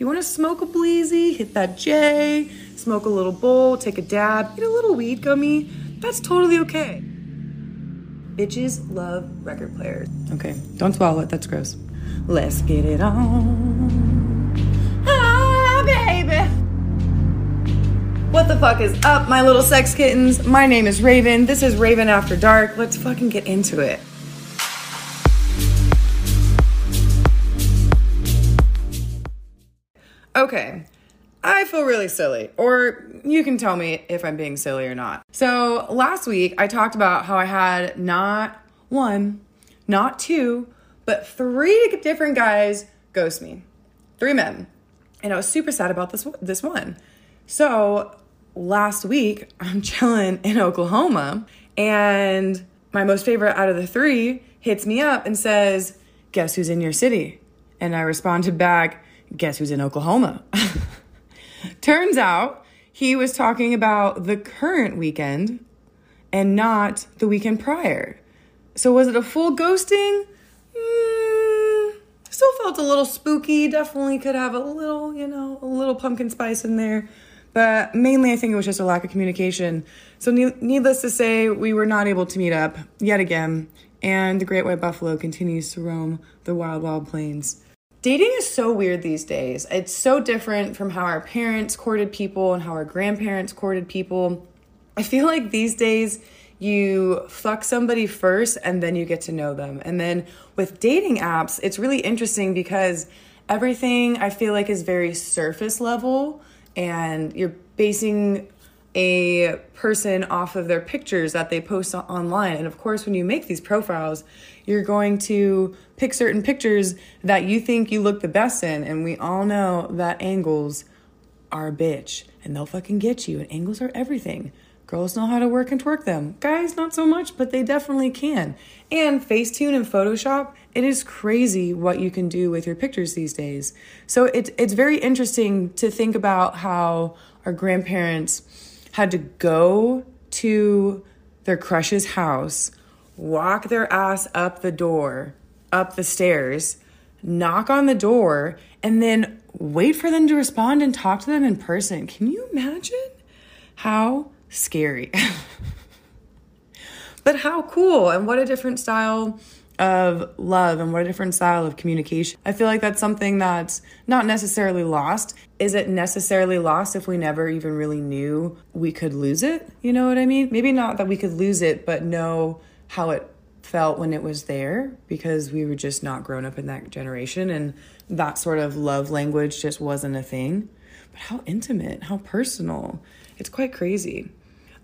you want to smoke a bleezy, hit that J, smoke a little bowl, take a dab, eat a little weed gummy. That's totally okay. Bitches love record players. Okay, don't swallow it. That's gross. Let's get it on. Ah, baby. What the fuck is up, my little sex kittens? My name is Raven. This is Raven After Dark. Let's fucking get into it. Okay, I feel really silly, or you can tell me if I'm being silly or not. So, last week I talked about how I had not one, not two, but three different guys ghost me. Three men. And I was super sad about this this one. So, last week I'm chilling in Oklahoma and my most favorite out of the 3 hits me up and says, "Guess who's in your city?" And I responded back, guess who's in Oklahoma? Turns out he was talking about the current weekend and not the weekend prior. So was it a full ghosting? Mm, still felt a little spooky. Definitely could have a little, you know, a little pumpkin spice in there. But mainly, I think it was just a lack of communication. So, needless to say, we were not able to meet up yet again, and the great white buffalo continues to roam the wild, wild plains. Dating is so weird these days. It's so different from how our parents courted people and how our grandparents courted people. I feel like these days you fuck somebody first and then you get to know them. And then with dating apps, it's really interesting because everything I feel like is very surface level and you're basing a person off of their pictures that they post online. And of course, when you make these profiles, you're going to pick certain pictures that you think you look the best in. And we all know that angles are a bitch and they'll fucking get you. And angles are everything. Girls know how to work and twerk them. Guys, not so much, but they definitely can. And Facetune and Photoshop, it is crazy what you can do with your pictures these days. So it's it's very interesting to think about how our grandparents had to go to their crush's house, walk their ass up the door, up the stairs, knock on the door, and then wait for them to respond and talk to them in person. Can you imagine how scary? but how cool and what a different style of love and what a different style of communication. I feel like that's something that's not necessarily lost. Is it necessarily lost if we never even really knew we could lose it? You know what I mean? Maybe not that we could lose it, but know how it felt when it was there because we were just not grown up in that generation and that sort of love language just wasn't a thing. But how intimate, how personal. It's quite crazy.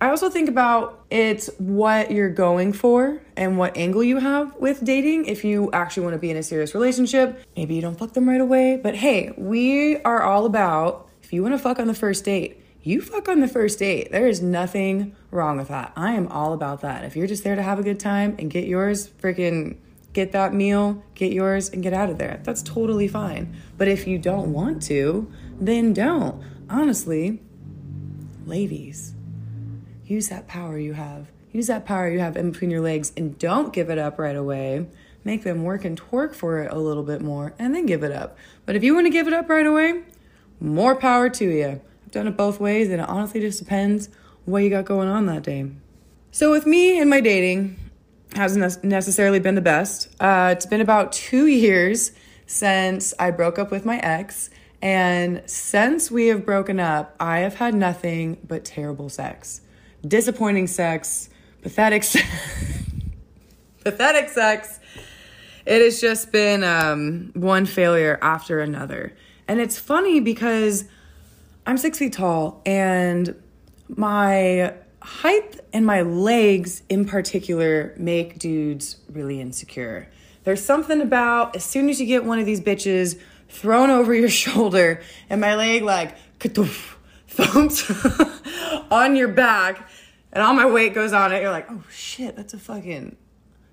I also think about it's what you're going for and what angle you have with dating. If you actually want to be in a serious relationship, maybe you don't fuck them right away. But hey, we are all about if you want to fuck on the first date, you fuck on the first date. There is nothing wrong with that. I am all about that. If you're just there to have a good time and get yours, freaking get that meal, get yours, and get out of there. That's totally fine. But if you don't want to, then don't. Honestly, ladies use that power you have. Use that power you have in between your legs and don't give it up right away. Make them work and twerk for it a little bit more and then give it up. But if you want to give it up right away, more power to you. I've done it both ways and it honestly just depends what you got going on that day. So with me and my dating, hasn't necessarily been the best. Uh, it's been about two years since I broke up with my ex. And since we have broken up, I have had nothing but terrible sex disappointing sex, pathetic sex, pathetic sex. It has just been um, one failure after another. And it's funny because I'm six feet tall and my height and my legs in particular make dudes really insecure. There's something about as soon as you get one of these bitches thrown over your shoulder and my leg like thumps on your back and all my weight goes on it, you're like, oh shit, that's a fucking,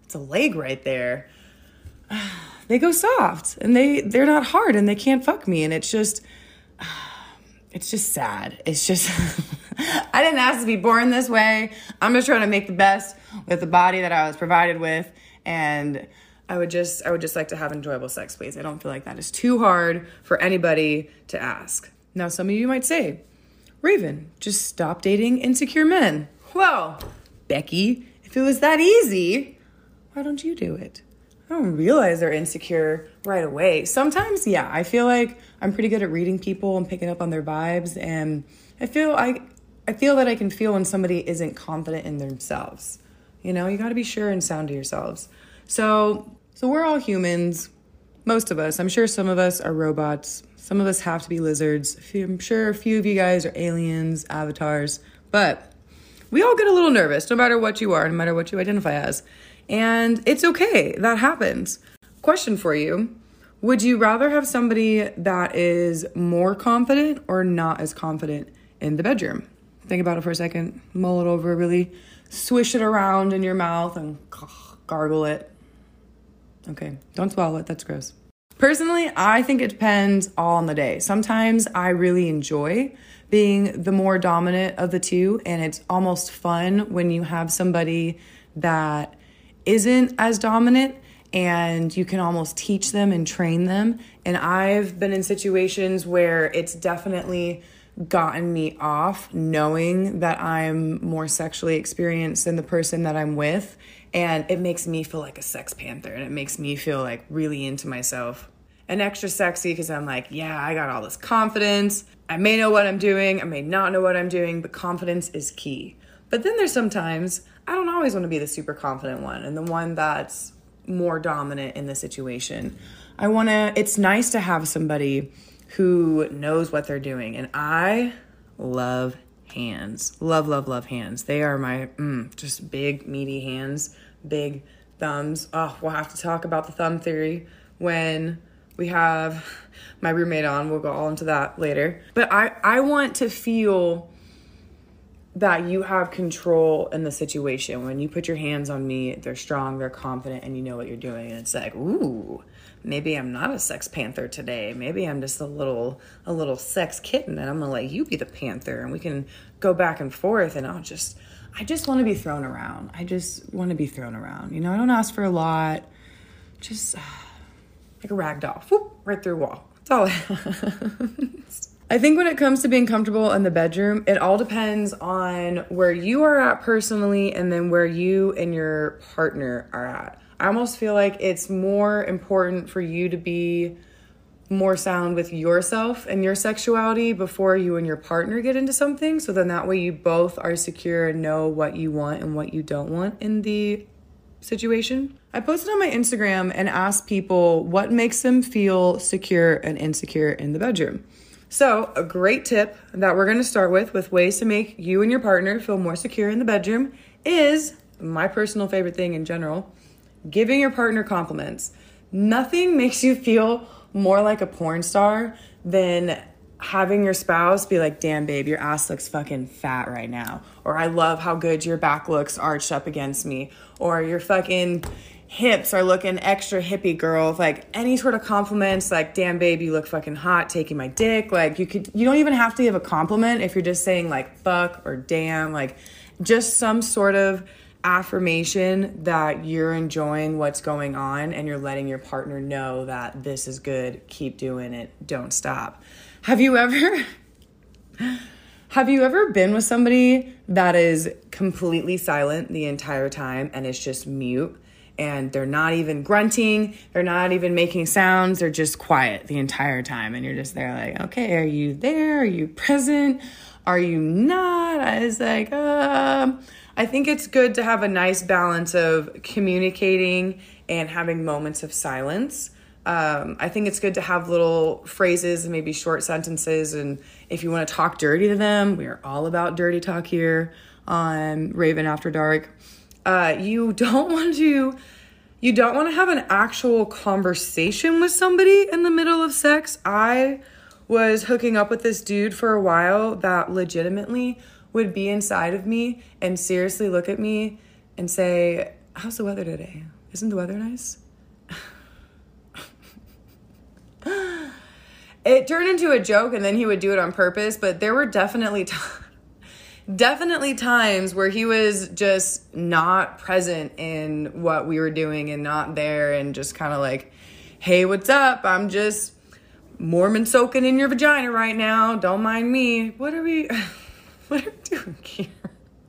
it's a leg right there. They go soft and they they're not hard and they can't fuck me and it's just, it's just sad. It's just, I didn't ask to be born this way. I'm just trying to make the best with the body that I was provided with and I would just I would just like to have enjoyable sex, please. I don't feel like that is too hard for anybody to ask. Now, some of you might say, Raven, just stop dating insecure men. Well, Becky, if it was that easy, why don't you do it? I don't realize they're insecure right away. Sometimes, yeah, I feel like I'm pretty good at reading people and picking up on their vibes, and I feel I I feel that I can feel when somebody isn't confident in themselves. You know, you got to be sure and sound to yourselves. So, so we're all humans. Most of us. I'm sure some of us are robots. Some of us have to be lizards. I'm sure a few of you guys are aliens, avatars, but we all get a little nervous no matter what you are, no matter what you identify as. And it's okay. That happens. Question for you. Would you rather have somebody that is more confident or not as confident in the bedroom? Think about it for a second. Mull it over, really swish it around in your mouth and gargle it. Okay, don't swallow it, that's gross. Personally, I think it depends all on the day. Sometimes I really enjoy being the more dominant of the two, and it's almost fun when you have somebody that isn't as dominant and you can almost teach them and train them. And I've been in situations where it's definitely gotten me off knowing that I'm more sexually experienced than the person that I'm with. And it makes me feel like a sex panther and it makes me feel like really into myself and extra sexy because I'm like, yeah, I got all this confidence. I may know what I'm doing, I may not know what I'm doing, but confidence is key. But then there's sometimes I don't always want to be the super confident one and the one that's more dominant in the situation. I want to, it's nice to have somebody who knows what they're doing. And I love hands. Love, love, love hands. They are my mm, just big, meaty hands, big thumbs. Oh, we'll have to talk about the thumb theory when we have my roommate on. We'll go all into that later. But I, I want to feel that you have control in the situation. When you put your hands on me, they're strong, they're confident, and you know what you're doing. And it's like, ooh, maybe I'm not a sex panther today. Maybe I'm just a little a little sex kitten and I'm gonna let you be the panther and we can go back and forth and I'll just I just want to be thrown around. I just want to be thrown around. You know, I don't ask for a lot. Just uh, like a rag doll. Whoop, right through wall. That's all I think when it comes to being comfortable in the bedroom, it all depends on where you are at personally and then where you and your partner are at. I almost feel like it's more important for you to be more sound with yourself and your sexuality before you and your partner get into something. So then that way you both are secure and know what you want and what you don't want in the situation. I posted on my Instagram and asked people what makes them feel secure and insecure in the bedroom. So, a great tip that we're going to start with with ways to make you and your partner feel more secure in the bedroom is my personal favorite thing in general giving your partner compliments. Nothing makes you feel more like a porn star than having your spouse be like, damn, babe, your ass looks fucking fat right now. Or I love how good your back looks arched up against me. Or your fucking hips are looking extra hippie girl. Like any sort of compliments, like, damn, babe, you look fucking hot taking my dick. Like you could, you don't even have to give a compliment if you're just saying like fuck or damn. Like just some sort of affirmation that you're enjoying what's going on and you're letting your partner know that this is good, keep doing it, don't stop. Have you ever Have you ever been with somebody that is completely silent the entire time and is just mute and they're not even grunting, they're not even making sounds, they're just quiet the entire time and you're just there like, "Okay, are you there? Are you present? Are you not?" I was like, "Um, uh, I think it's good to have a nice balance of communicating and having moments of silence. Um, I think it's good to have little phrases and maybe short sentences. And if you want to talk dirty to them, we are all about dirty talk here on Raven After Dark. Uh, you don't want to. You don't want to have an actual conversation with somebody in the middle of sex. I was hooking up with this dude for a while that legitimately would be inside of me and seriously look at me and say, How's the weather today? Isn't the weather nice? it turned into a joke and then he would do it on purpose, but there were definitely t- definitely times where he was just not present in what we were doing and not there and just kind of like, hey, what's up? I'm just Mormon soaking in your vagina right now. Don't mind me. What are we what are we doing here?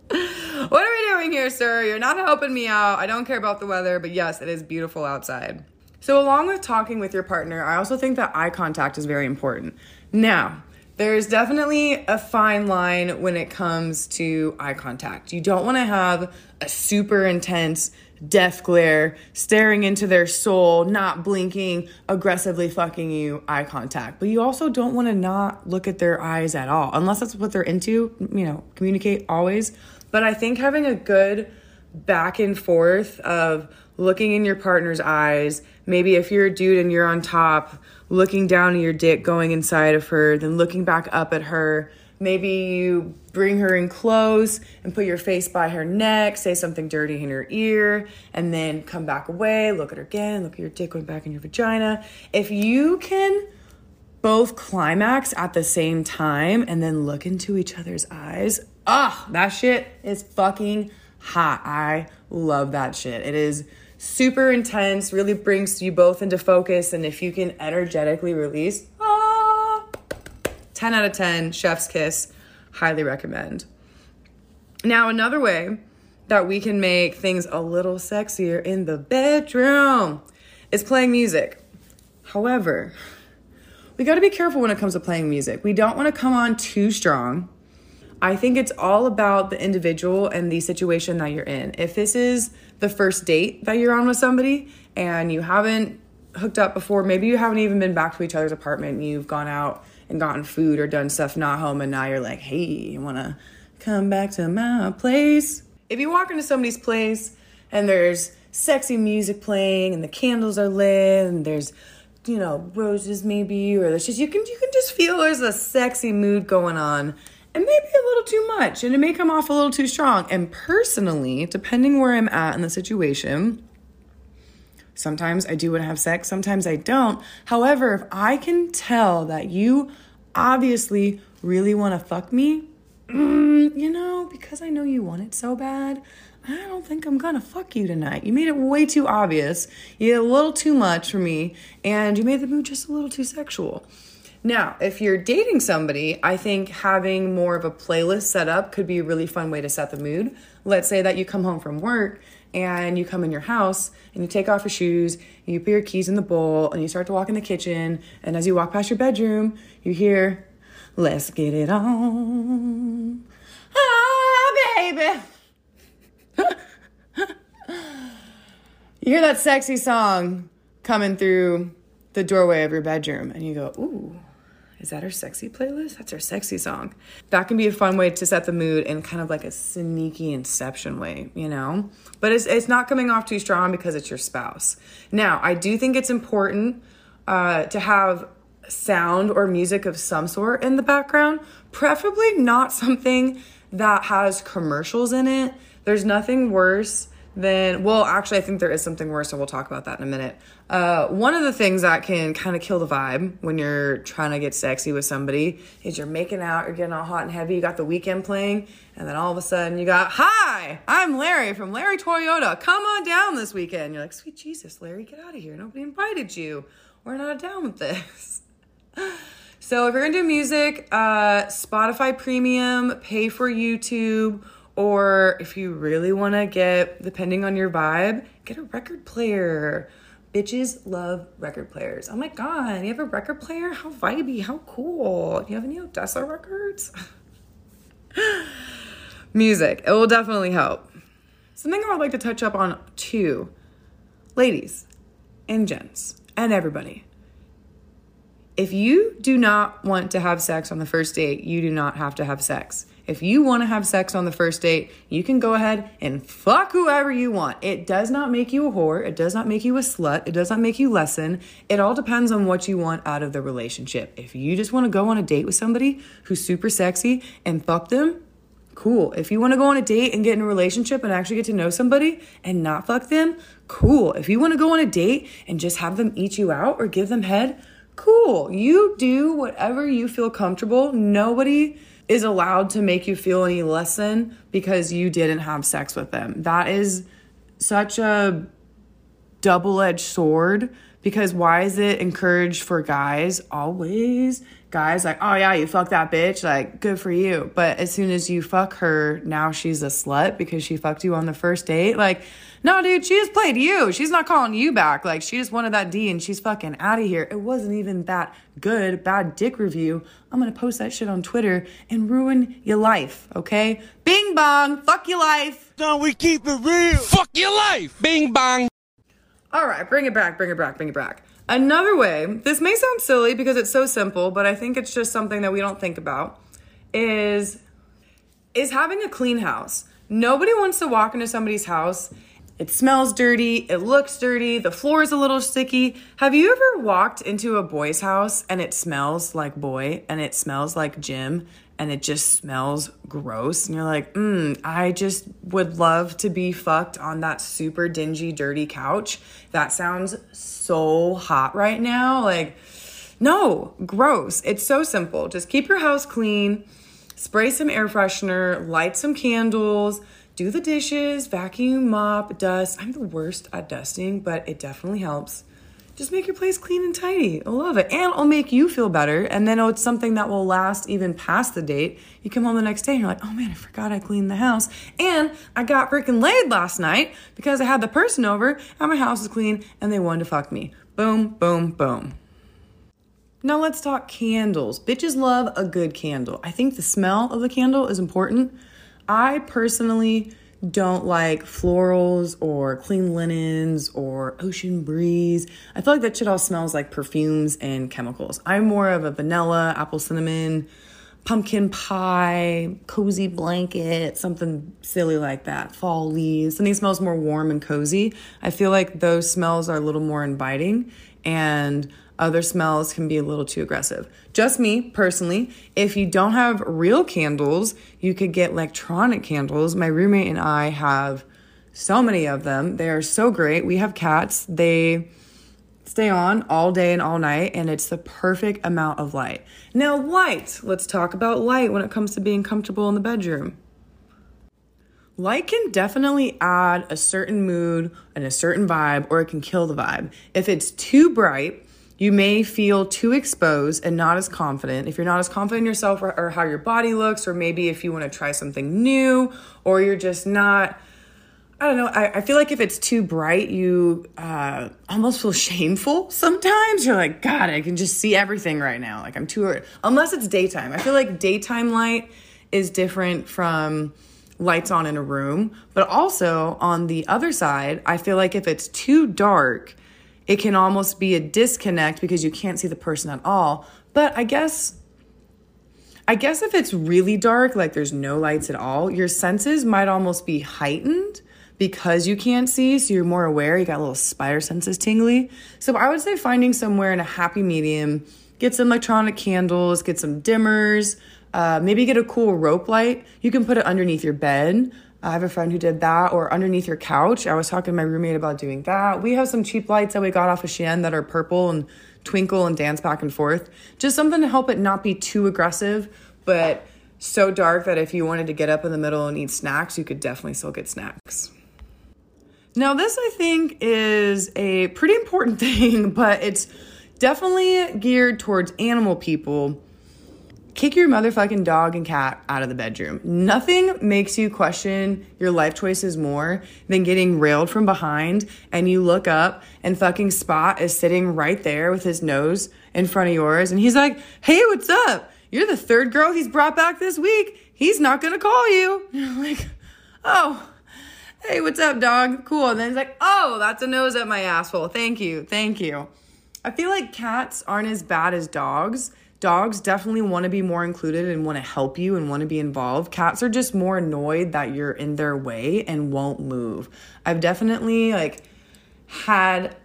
what are we doing here, sir? You're not helping me out. I don't care about the weather, but yes, it is beautiful outside. So, along with talking with your partner, I also think that eye contact is very important. Now, there's definitely a fine line when it comes to eye contact. You don't want to have a super intense death glare, staring into their soul, not blinking, aggressively fucking you eye contact. But you also don't want to not look at their eyes at all, unless that's what they're into, you know, communicate always. But I think having a good back and forth of looking in your partner's eyes, maybe if you're a dude and you're on top, looking down at your dick going inside of her, then looking back up at her. Maybe you bring her in close and put your face by her neck, say something dirty in her ear, and then come back away, look at her again, look at your dick going back in your vagina. If you can both climax at the same time and then look into each other's eyes, ah, oh, that shit is fucking hot. I love that shit. It is super intense, really brings you both into focus. And if you can energetically release, ah, 10 out of 10, chef's kiss, highly recommend. Now, another way that we can make things a little sexier in the bedroom is playing music. However, we got to be careful when it comes to playing music. We don't want to come on too strong I think it's all about the individual and the situation that you're in. If this is the first date that you're on with somebody and you haven't hooked up before, maybe you haven't even been back to each other's apartment, you've gone out and gotten food or done stuff not home, and now you're like, hey, you wanna come back to my place? If you walk into somebody's place and there's sexy music playing and the candles are lit and there's you know roses maybe or there's just you can you can just feel there's a sexy mood going on and maybe a little too much and it may come off a little too strong. And personally, depending where I'm at in the situation, sometimes I do want to have sex, sometimes I don't. However, if I can tell that you obviously really want to fuck me, mm, you know, because I know you want it so bad, I don't think I'm gonna fuck you tonight. You made it way too obvious. You did a little too much for me, and you made the mood just a little too sexual. Now, if you're dating somebody, I think having more of a playlist set up could be a really fun way to set the mood. Let's say that you come home from work and you come in your house and you take off your shoes, and you put your keys in the bowl, and you start to walk in the kitchen. And as you walk past your bedroom, you hear, Let's get it on. Ah, baby. you hear that sexy song coming through the doorway of your bedroom, and you go, Ooh is that our sexy playlist? That's our sexy song. That can be a fun way to set the mood in kind of like a sneaky inception way, you know? But it's, it's not coming off too strong because it's your spouse. Now, I do think it's important uh, to have sound or music of some sort in the background, preferably not something that has commercials in it. There's nothing worse then well actually i think there is something worse and we'll talk about that in a minute. Uh, one of the things that can kind of kill the vibe when you're trying to get sexy with somebody is you're making out you're getting all hot and heavy you got the Weeknd playing and then all of a sudden you got hi i'm larry from larry toyota. Come on down this weekend. You're like sweet jesus larry get out of here. Nobody invited you. We're not down with this. So if you're into music uh, spotify premium pay for youtube or if you really want to get, depending on your vibe, get a record player. Bitches love record players. Oh my god, you have a record player? How vibey, how cool. Do you have any Odesza records? Music, it will definitely help. Something I would like to touch up on too. Ladies and gents and everybody. If you do not want to have sex on the first date, you do not have to have sex. If you want to have sex on the first date, you can go ahead and fuck whoever you want. It does not make you a whore. It does not make you a slut. It does not make you lessen. It all depends on what you want out of the relationship. If you just want to go on a date with somebody who's super sexy and fuck them, cool. If you want to go on a date and get in a relationship and actually get to know somebody and not fuck them, cool. If you want to go on a date and just have them eat you out or give them head, cool. You do whatever you feel comfortable. Nobody is allowed to make you feel any less than because you didn't have sex with them. That is such a double edged sword because why is it encouraged for guys always? Guys like, oh yeah, you fuck that bitch, like good for you. But as soon as you fuck her, now she's a slut because she fucked you on the first date. Like, no, dude, she just played you. She's not calling you back. Like, she just wanted that D and she's fucking out of here. It wasn't even that good. Bad dick review. I'm gonna post that shit on Twitter and ruin your life, okay? Bing bong, fuck your life. No, we keep it real. Fuck your life. Bing bong. All right, bring it back, bring it back, bring it back. Another way, this may sound silly because it's so simple, but I think it's just something that we don't think about, is is having a clean house. Nobody wants to walk into somebody's house it smells dirty, it looks dirty, the floor is a little sticky. Have you ever walked into a boy's house and it smells like boy and it smells like gym and it just smells gross? And you're like, mm, I just would love to be fucked on that super dingy, dirty couch. That sounds so hot right now. Like, no, gross. It's so simple. Just keep your house clean, spray some air freshener, light some candles do the dishes, vacuum, mop, dust. I'm the worst at dusting, but it definitely helps. Just make your place clean and tidy. I love it. And it'll make you feel better. And then it's something that will last even past the date. You come home the next day and you're like, oh man, I forgot I cleaned the house. And I got freaking laid last night because I had the person over and my house is clean and they wanted to fuck me. Boom, boom, boom. Now let's talk candles. Bitches love a good candle. I think the smell of the candle is important I personally don't like florals or clean linens or ocean breeze. I feel like that shit all smells like perfumes and chemicals. I'm more of a vanilla, apple cinnamon, pumpkin pie, cozy blanket, something silly like that. Fall leaves, something smells more warm and cozy. I feel like those smells are a little more inviting and other smells can be a little too aggressive. Just me personally, if you don't have real candles, you could get electronic candles. My roommate and I have so many of them. They are so great. We have cats. They stay on all day and all night, and it's the perfect amount of light. Now, light. Let's talk about light when it comes to being comfortable in the bedroom. Light can definitely add a certain mood and a certain vibe, or it can kill the vibe. If it's too bright, you may feel too exposed and not as confident. If you're not as confident in yourself or, or how your body looks, or maybe if you want to try something new, or you're just not, I don't know. I, I feel like if it's too bright, you uh, almost feel shameful sometimes. You're like, God, I can just see everything right now. Like I'm too, unless it's daytime. I feel like daytime light is different from lights on in a room. But also on the other side, I feel like if it's too dark, it can almost be a disconnect because you can't see the person at all. But I guess I guess if it's really dark, like there's no lights at all, your senses might almost be heightened because you can't see, so you're more aware. You got little spider senses tingly. So I would say finding somewhere in a happy medium, get some electronic candles, get some dimmers, uh, maybe get a cool rope light. You can put it underneath your bed. I have a friend who did that, or underneath your couch. I was talking to my roommate about doing that. We have some cheap lights that we got off of Shein that are purple and twinkle and dance back and forth. Just something to help it not be too aggressive, but so dark that if you wanted to get up in the middle and eat snacks, you could definitely still get snacks. Now, this I think is a pretty important thing, but it's definitely geared towards animal people kick your motherfucking dog and cat out of the bedroom. Nothing makes you question your life choices more than getting railed from behind and you look up and fucking Spot is sitting right there with his nose in front of yours and he's like, "Hey, what's up? You're the third girl he's brought back this week. He's not going to call you." You're like, "Oh, hey, what's up, dog? Cool." And then he's like, "Oh, that's a nose at my asshole. Thank you. Thank you." I feel like cats aren't as bad as dogs Dogs definitely want to be more included and want to help you and want to be involved. Cats are just more annoyed that you're in their way and won't move. I've definitely like had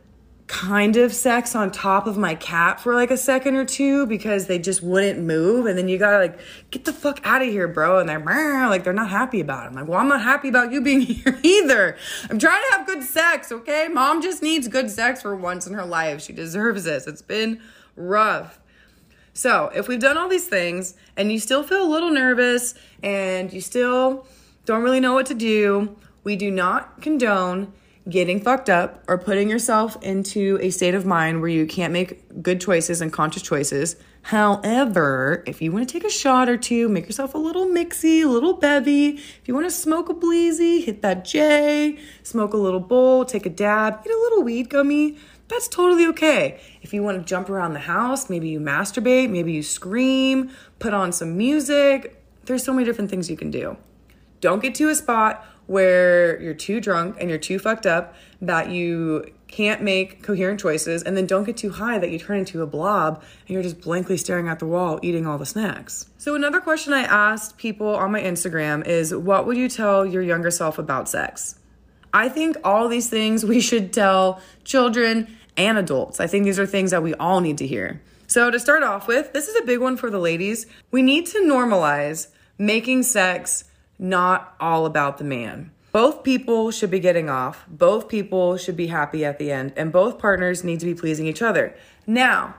kind of sex on top of my cat for like a second or two because they just wouldn't move and then you gotta like get the fuck out of here bro and they're like they're not happy about it. I'm like well i'm not happy about you being here either. I'm trying to have good sex okay? Mom just needs good sex for once in her life. She deserves this. It's been rough So, if we've done all these things and you still feel a little nervous and you still don't really know what to do, we do not condone getting fucked up or putting yourself into a state of mind where you can't make good choices and conscious choices. However, if you want to take a shot or two, make yourself a little mixy, a little bevy. If you want to smoke a bleezy, hit that J, smoke a little bowl, take a dab, eat a little weed gummy. That's totally okay. If you want to jump around the house, maybe you masturbate, maybe you scream, put on some music. There's so many different things you can do. Don't get to a spot where you're too drunk and you're too fucked up that you can't make coherent choices, and then don't get too high that you turn into a blob and you're just blankly staring at the wall eating all the snacks. So, another question I asked people on my Instagram is what would you tell your younger self about sex? I think all these things we should tell children and adults. I think these are things that we all need to hear. So, to start off with, this is a big one for the ladies. We need to normalize making sex not all about the man. Both people should be getting off, both people should be happy at the end, and both partners need to be pleasing each other. Now,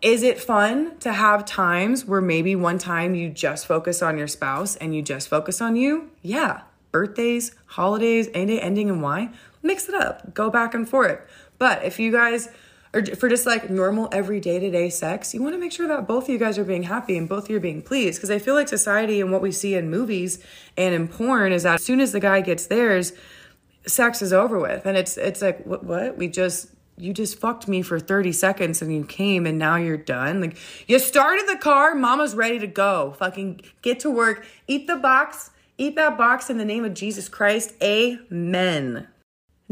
is it fun to have times where maybe one time you just focus on your spouse and you just focus on you? Yeah. Birthdays, holidays, any day ending in Y, mix it up, go back and forth. But if you guys or for just like normal every day to day sex, you want to make sure that both of you guys are being happy and both of you are being pleased. Because I feel like society and what we see in movies and in porn is that as soon as the guy gets theirs, sex is over with, and it's it's like what what we just you just fucked me for 30 seconds and you came and now you're done. Like you started the car, mama's ready to go. Fucking get to work, eat the box, eat that box in the name of Jesus Christ. Amen.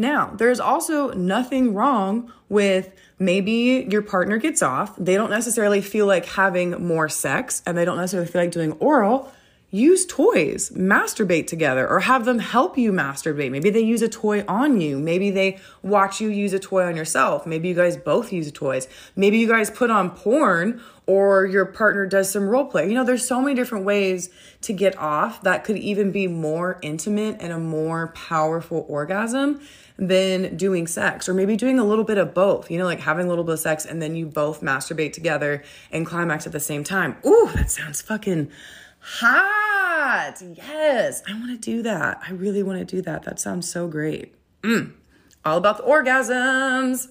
Now, there's also nothing wrong with maybe your partner gets off. They don't necessarily feel like having more sex and they don't necessarily feel like doing oral. Use toys, masturbate together, or have them help you masturbate. Maybe they use a toy on you. Maybe they watch you use a toy on yourself. Maybe you guys both use toys. Maybe you guys put on porn or your partner does some role play. You know, there's so many different ways to get off that could even be more intimate and a more powerful orgasm than doing sex or maybe doing a little bit of both, you know, like having a little bit of sex and then you both masturbate together and climax at the same time. Ooh, that sounds fucking hot. Yes, I want to do that. I really want to do that. That sounds so great. Mm. All about the orgasms.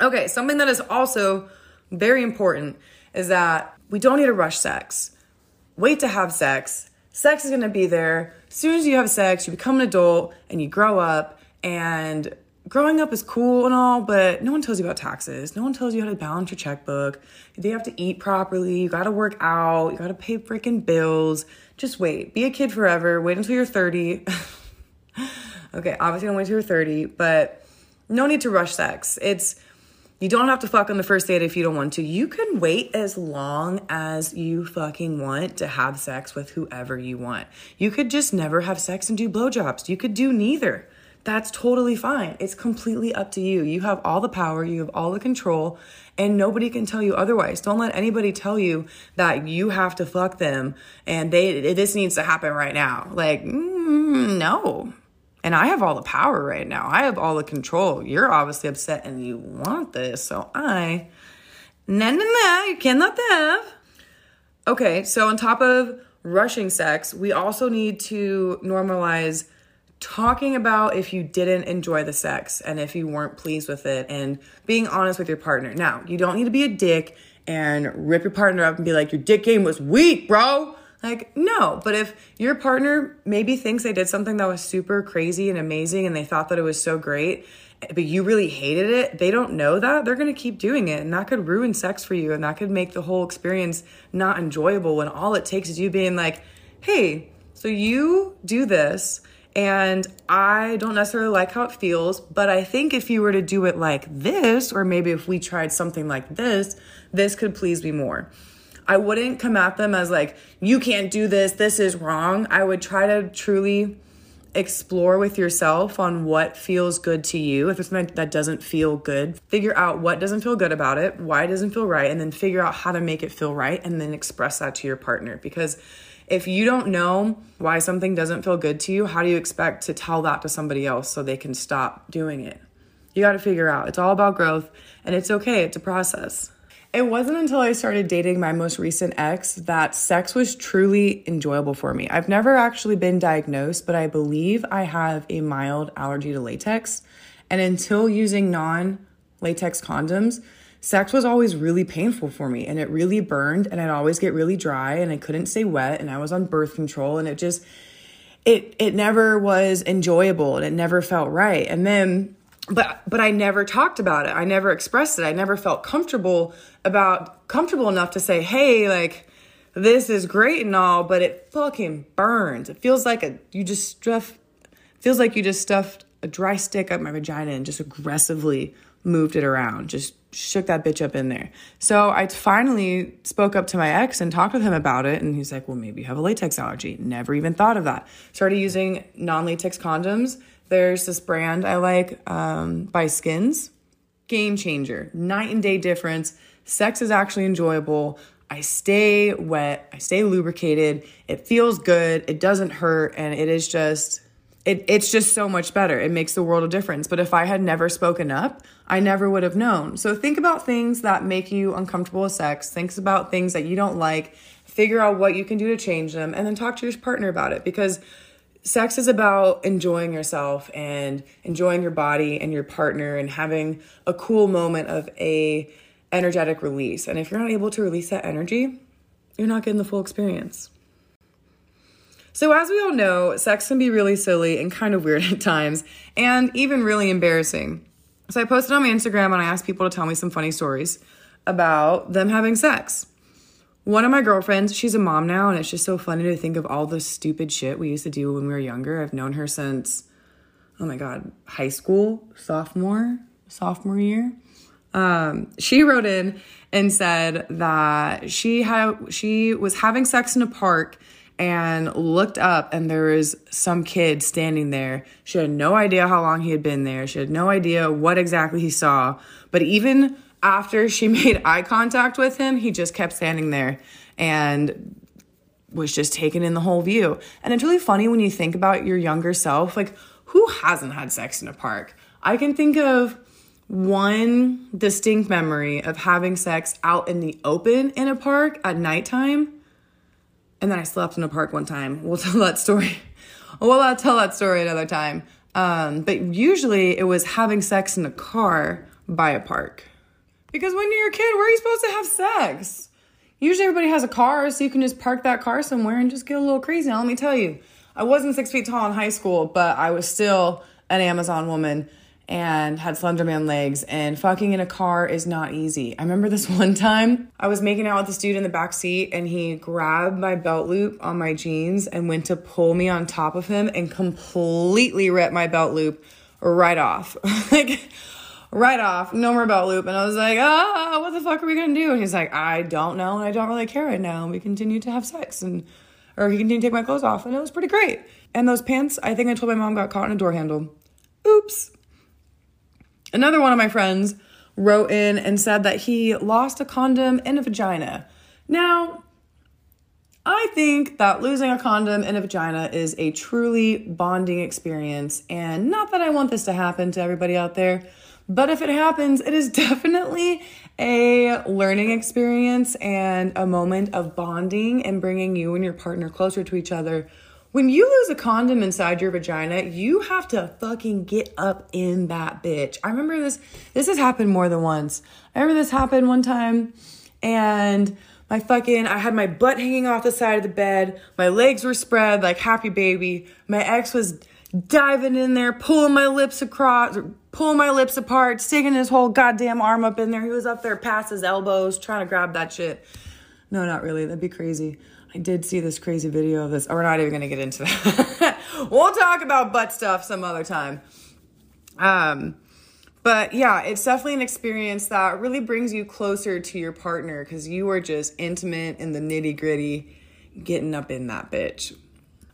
Okay, something that is also very important is that we don't need to rush sex. Wait to have sex. Sex is gonna be there. As soon as you have sex, you become an adult and you grow up and growing up is cool and all, but no one tells you about taxes. No one tells you how to balance your checkbook. You have to eat properly. You got to work out. You got to pay freaking bills. Just wait. Be a kid forever. Wait until you're 30. okay, obviously don't wait until you're 30, but no need to rush sex. It's you don't have to fuck on the first date if you don't want to. You can wait as long as you fucking want to have sex with whoever you want. You could just never have sex and do blowjobs. You could do neither that's totally fine. It's completely up to you. You have all the power, you have all the control, and nobody can tell you otherwise. Don't let anybody tell you that you have to fuck them and they this needs to happen right now. Like, mm, no. And I have all the power right now. I have all the control. You're obviously upset and you want this, so I no no no, you cannot have. Okay, so on top of rushing sex, we also need to normalize talking about if you didn't enjoy the sex and if you weren't pleased with it and being honest with your partner. Now, you don't need to be a dick and rip your partner up and be like, your dick game was weak, bro. Like, no, but if your partner maybe thinks they did something that was super crazy and amazing and they thought that it was so great, but you really hated it, they don't know that, they're gonna keep doing it. And that could ruin sex for you and that could make the whole experience not enjoyable when all it takes is you being like, hey, so you do this and I don't necessarily like how it feels, but I think if you were to do it like this, or maybe if we tried something like this, this could please me more. I wouldn't come at them as like, you can't do this, this is wrong. I would try to truly explore with yourself on what feels good to you. If it's something that doesn't feel good, figure out what doesn't feel good about it, why it doesn't feel right, and then figure out how to make it feel right and then express that to your partner. Because if you don't know why something doesn't feel good to you, how do you expect to tell that to somebody else so they can stop doing it? You got to figure out. It's all about growth and it's okay. It's a process. It wasn't until I started dating my most recent ex that sex was truly enjoyable for me. I've never actually been diagnosed, but I believe I have a mild allergy to latex. And until using non latex condoms, sex was always really painful for me and it really burned and I'd always get really dry and I couldn't stay wet and I was on birth control and it just it it never was enjoyable and it never felt right. And then but but I never talked about it. I never expressed it. I never felt comfortable about comfortable enough to say, "Hey, like this is great and all, but it fucking burns. It feels like a you just stuff feels like you just stuffed a dry stick up my vagina and just aggressively moved it around. Just shook that bitch up in there. So I finally spoke up to my ex and talked with him about it. And he's like, well, maybe you have a latex allergy. Never even thought of that. Started using non latex condoms there's this brand I like um, by Skins. Game changer, night and day difference. Sex is actually enjoyable. I stay wet, I stay lubricated. It feels good, it doesn't hurt, and it is just it, it's just so much better. It makes the world a difference. But if I had never spoken up, I never would have known. So think about things that make you uncomfortable with sex. Think about things that you don't like. Figure out what you can do to change them, and then talk to your partner about it because sex is about enjoying yourself and enjoying your body and your partner and having a cool moment of a energetic release. And if you're not able to release that energy, you're not getting the full experience. So, as we all know, sex can be really silly and kind of weird at times, and even really embarrassing. So, I posted on my Instagram and I asked people to tell me some funny stories about them having sex. One of my girlfriends, she's a mom now, and it's just so funny to think of all the stupid shit we used to do when we were younger. I've known her since, oh my God, high school, sophomore, sophomore year. Um, she wrote in and said that she had she was having sex in a park and looked up and there was some kid standing there. She had no idea how long he had been there. She had no idea what exactly he saw. But even after she made eye contact with him, he just kept standing there and was just taken in the whole view. And it's really funny when you think about your younger self. Like, who hasn't had sex in a park? I can think of one distinct memory of having sex out in the open in a park at nighttime. And then I slept in a park one time. We'll tell that story. We'll uh, tell that story another time. Um, but usually it was having sex in a car by a park. Because when you're a kid, where are you supposed to have sex? Usually everybody has a car, so you can just park that car somewhere and just get a little crazy. Now, let me tell you, I wasn't six feet tall in high school, but I was still an Amazon woman and had Slenderman legs, and fucking in a car is not easy. I remember this one time I was making out with this dude in the back seat, and he grabbed my belt loop on my jeans and went to pull me on top of him and completely ripped my belt loop right off. like, right off, no more belt loop. And I was like, ah, what the fuck are we gonna do? And he's like, I don't know, and I don't really care right now. And we continued to have sex, and or he continued to take my clothes off, and it was pretty great. And those pants, I think I told my mom got caught in a door handle. Oops. Another one of my friends wrote in and said that he lost a condom in a vagina. Now, I think that losing a condom in a vagina is a truly bonding experience, and not that I want this to happen to everybody out there, but if it happens, it is definitely a learning experience and a moment of bonding and bringing you and your partner closer to each other. When you lose a condom inside your vagina, you have to fucking get up in that bitch. I remember this, this has happened more than once. I remember this happened one time and my fucking, I had my butt hanging off the side of the bed. My legs were spread like happy baby. My ex was diving in there, pulling my lips across, pulling my lips apart, sticking his whole goddamn arm up in there. He was up there past his elbows trying to grab that shit. No, not really. That'd be crazy. I did see this crazy video of this. Oh, we're not even gonna get into that. we'll talk about butt stuff some other time. Um, but yeah, it's definitely an experience that really brings you closer to your partner because you are just intimate in the nitty gritty, getting up in that bitch.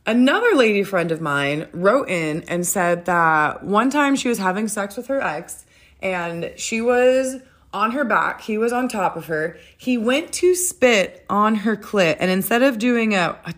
Another lady friend of mine wrote in and said that one time she was having sex with her ex and she was on her back, he was on top of her. He went to spit on her clit and instead of doing a, a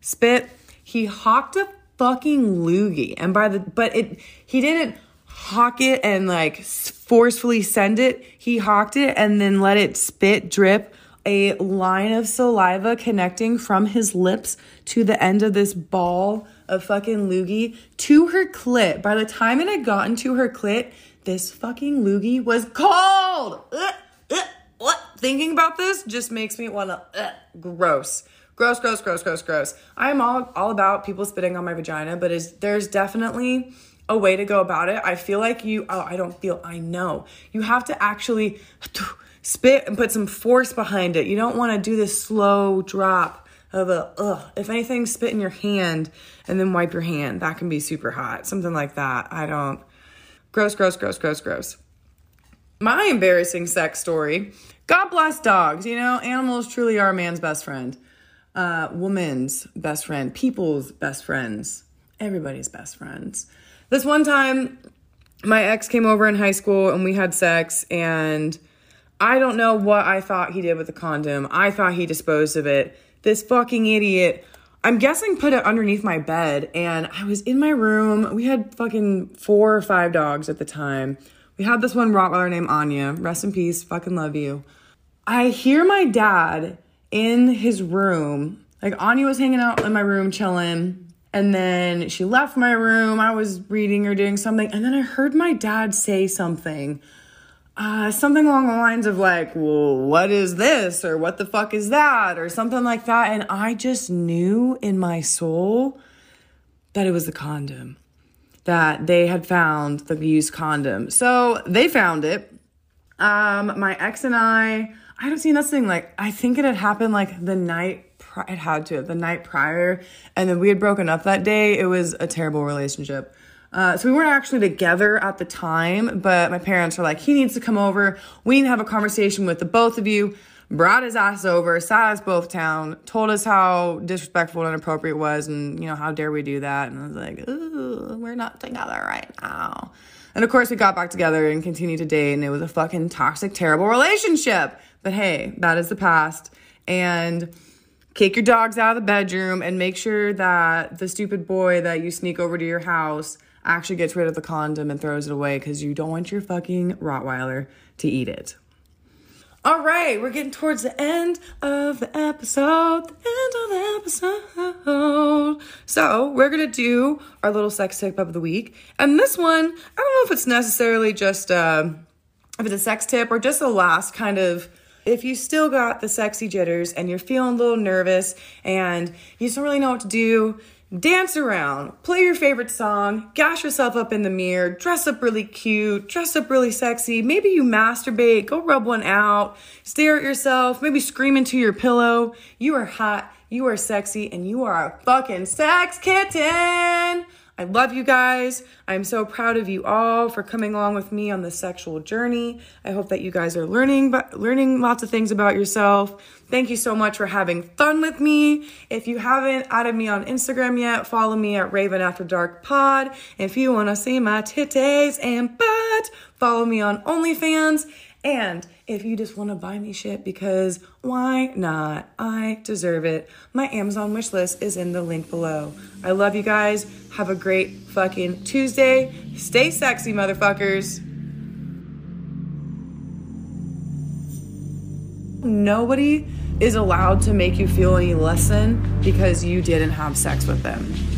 spit, he hawked a fucking loogie. And by the but it he didn't hawk it and like forcefully send it. He hawked it and then let it spit drip a line of saliva connecting from his lips to the end of this ball of fucking loogie to her clit. By the time it had gotten to her clit, this fucking loogie was cold. Ugh, ugh, what? Thinking about this just makes me want to. Uh, gross. Gross, gross, gross, gross, gross. I'm all, all about people spitting on my vagina, but is there's definitely a way to go about it. I feel like you, oh, I don't feel, I know. You have to actually spit and put some force behind it. You don't want to do this slow drop of a, ugh. If anything, spit in your hand and then wipe your hand. That can be super hot. Something like that. I don't, gross, gross, gross, gross, gross. My embarrassing sex story. God bless dogs. You know, animals truly are man's best friend, uh, woman's best friend, people's best friends, everybody's best friends. This one time, my ex came over in high school and we had sex, and I don't know what I thought he did with the condom. I thought he disposed of it. This fucking idiot, I'm guessing, put it underneath my bed, and I was in my room. We had fucking four or five dogs at the time. We had this one Rottweiler named Anya. Rest in peace. Fucking love you. I hear my dad in his room. Like Anya was hanging out in my room chilling. And then she left my room. I was reading or doing something. And then I heard my dad say something. Uh, something along the lines of like, well, what is this? Or what the fuck is that? Or something like that. And I just knew in my soul that it was the condom, that they had found the used condom. So they found it. Um, my ex and I, I don't see nothing like, I think it had happened like the night it had to the night prior, and then we had broken up that day. It was a terrible relationship. Uh, so we weren't actually together at the time, but my parents were like, he needs to come over. We need to have a conversation with the both of you. Brought his ass over, sat us both down, told us how disrespectful and inappropriate it was, and you know how dare we do that? And I was like, ooh, we're not together right now. And of course, we got back together and continued to date, and it was a fucking toxic, terrible relationship. But hey, that is the past. And kick your dogs out of the bedroom and make sure that the stupid boy that you sneak over to your house actually gets rid of the condom and throws it away because you don't want your fucking Rottweiler to eat it. All right, we're getting towards the end of the episode. The end of the episode. So, we're gonna do our little sex tip of the week. And this one, I don't know if it's necessarily just uh, if it's a sex tip or just a last kind of if you still got the sexy jitters and you're feeling a little nervous and you just don't really know what to do, dance around, play your favorite song, gash yourself up in the mirror, dress up really cute, dress up really sexy. Maybe you masturbate, go rub one out, stare at yourself, maybe scream into your pillow. You are hot, you are sexy, and you are a fucking sex kitten. I love you guys. I'm so proud of you all for coming along with me on this sexual journey. I hope that you guys are learning learning lots of things about yourself. Thank you so much for having fun with me. If you haven't added me on Instagram yet, follow me at Raven After Dark Pod. If you want to see my titties and butt, follow me on OnlyFans. And if you just want to buy me shit because why not? I deserve it. My Amazon wish list is in the link below. I love you guys. Have a great fucking Tuesday. Stay sexy, motherfuckers. Nobody is allowed to make you feel any less than because you didn't have sex with them.